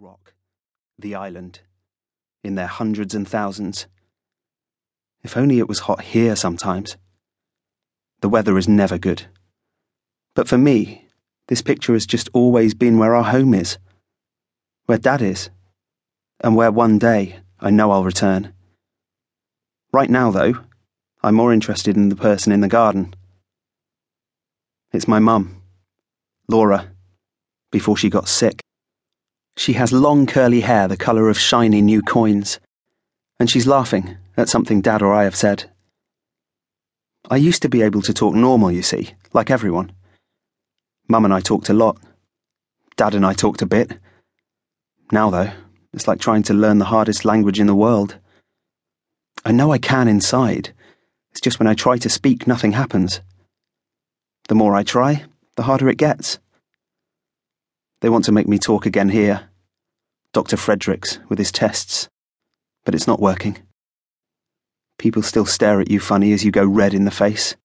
rock, the island, in their hundreds and thousands. If only it was hot here sometimes. The weather is never good. But for me, this picture has just always been where our home is, where Dad is, and where one day I know I'll return. Right now, though, I'm more interested in the person in the garden. It's my mum, Laura, before she got sick. She has long curly hair the colour of shiny new coins, and she's laughing at something Dad or I have said. I used to be able to talk normal, you see, like everyone. Mum and I talked a lot. Dad and I talked a bit. Now, though, it's like trying to learn the hardest language in the world. I know I can inside. It's just when I try to speak, nothing happens. The more I try, the harder it gets. They want to make me talk again here. Dr. Fredericks with his tests. But it's not working. People still stare at you funny as you go red in the face.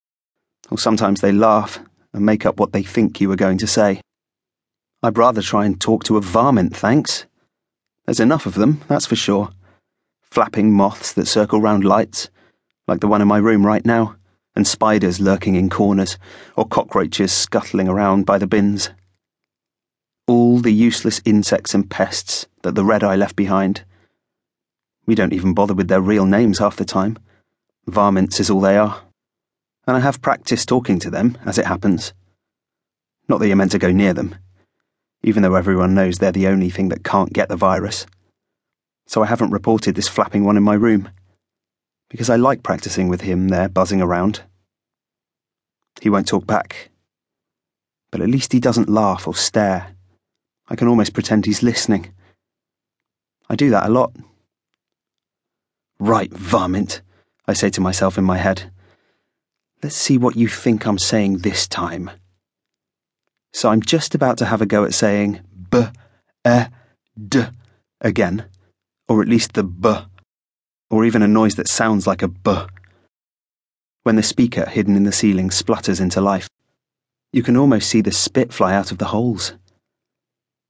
Or sometimes they laugh and make up what they think you were going to say. I'd rather try and talk to a varmint, thanks. There's enough of them, that's for sure. Flapping moths that circle round lights, like the one in my room right now, and spiders lurking in corners, or cockroaches scuttling around by the bins. All the useless insects and pests that the red eye left behind we don't even bother with their real names half the time. Varmints is all they are. And I have practiced talking to them, as it happens. Not that you're meant to go near them, even though everyone knows they're the only thing that can't get the virus. So I haven't reported this flapping one in my room, because I like practicing with him there buzzing around. He won't talk back. But at least he doesn't laugh or stare. I can almost pretend he's listening. I do that a lot. Right, varmint, I say to myself in my head. Let's see what you think I'm saying this time. So I'm just about to have a go at saying b, e, d again, or at least the b, or even a noise that sounds like a b. When the speaker hidden in the ceiling splutters into life, you can almost see the spit fly out of the holes.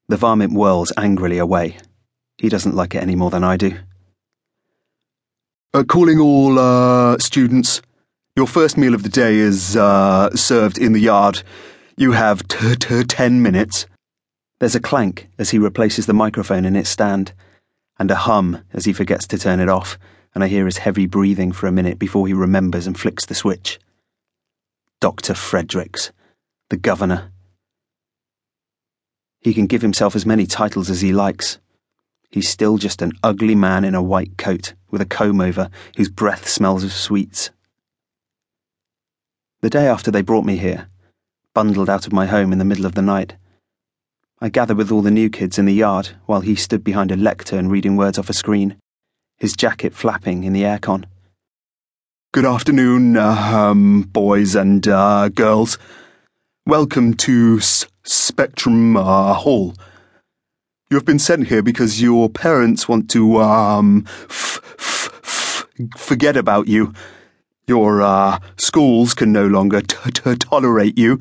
The varmint whirls angrily away. He doesn't like it any more than I do. Uh, calling all uh, students. Your first meal of the day is uh, served in the yard. You have t- t- ten minutes. There's a clank as he replaces the microphone in its stand, and a hum as he forgets to turn it off, and I hear his heavy breathing for a minute before he remembers and flicks the switch. Dr. Fredericks, the governor. He can give himself as many titles as he likes. He's still just an ugly man in a white coat with a comb over whose breath smells of sweets. The day after they brought me here, bundled out of my home in the middle of the night, I gathered with all the new kids in the yard while he stood behind a lectern reading words off a screen, his jacket flapping in the aircon. Good afternoon, um, boys and uh, girls. Welcome to S- Spectrum uh, Hall. You have been sent here because your parents want to, um, f- f- f- forget about you. Your, uh, schools can no longer t- t- tolerate you.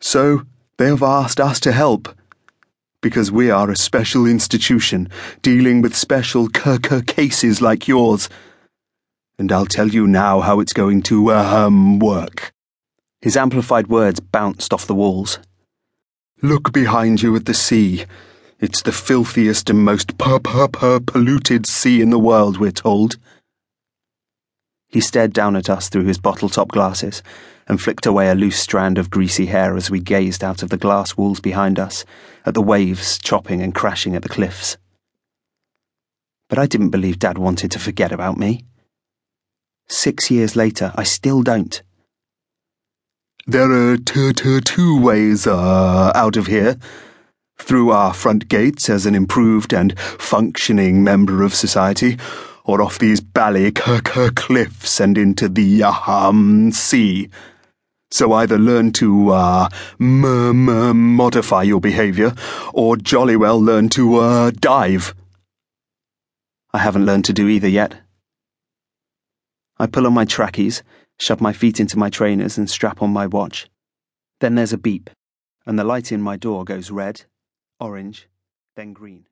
So they have asked us to help. Because we are a special institution dealing with special c- c- cases like yours. And I'll tell you now how it's going to, um, work. His amplified words bounced off the walls. Look behind you at the sea. It's the filthiest and most per per per polluted sea in the world, we're told. He stared down at us through his bottle top glasses and flicked away a loose strand of greasy hair as we gazed out of the glass walls behind us at the waves chopping and crashing at the cliffs. But I didn't believe Dad wanted to forget about me. Six years later, I still don't. There are t- t- two ways uh, out of here through our front gates as an improved and functioning member of society, or off these bally cliffs and into the um, sea. So either learn to uh, modify your behaviour, or jolly well learn to uh, dive. I haven't learned to do either yet. I pull on my trackies, shove my feet into my trainers, and strap on my watch. Then there's a beep, and the light in my door goes red orange, then green.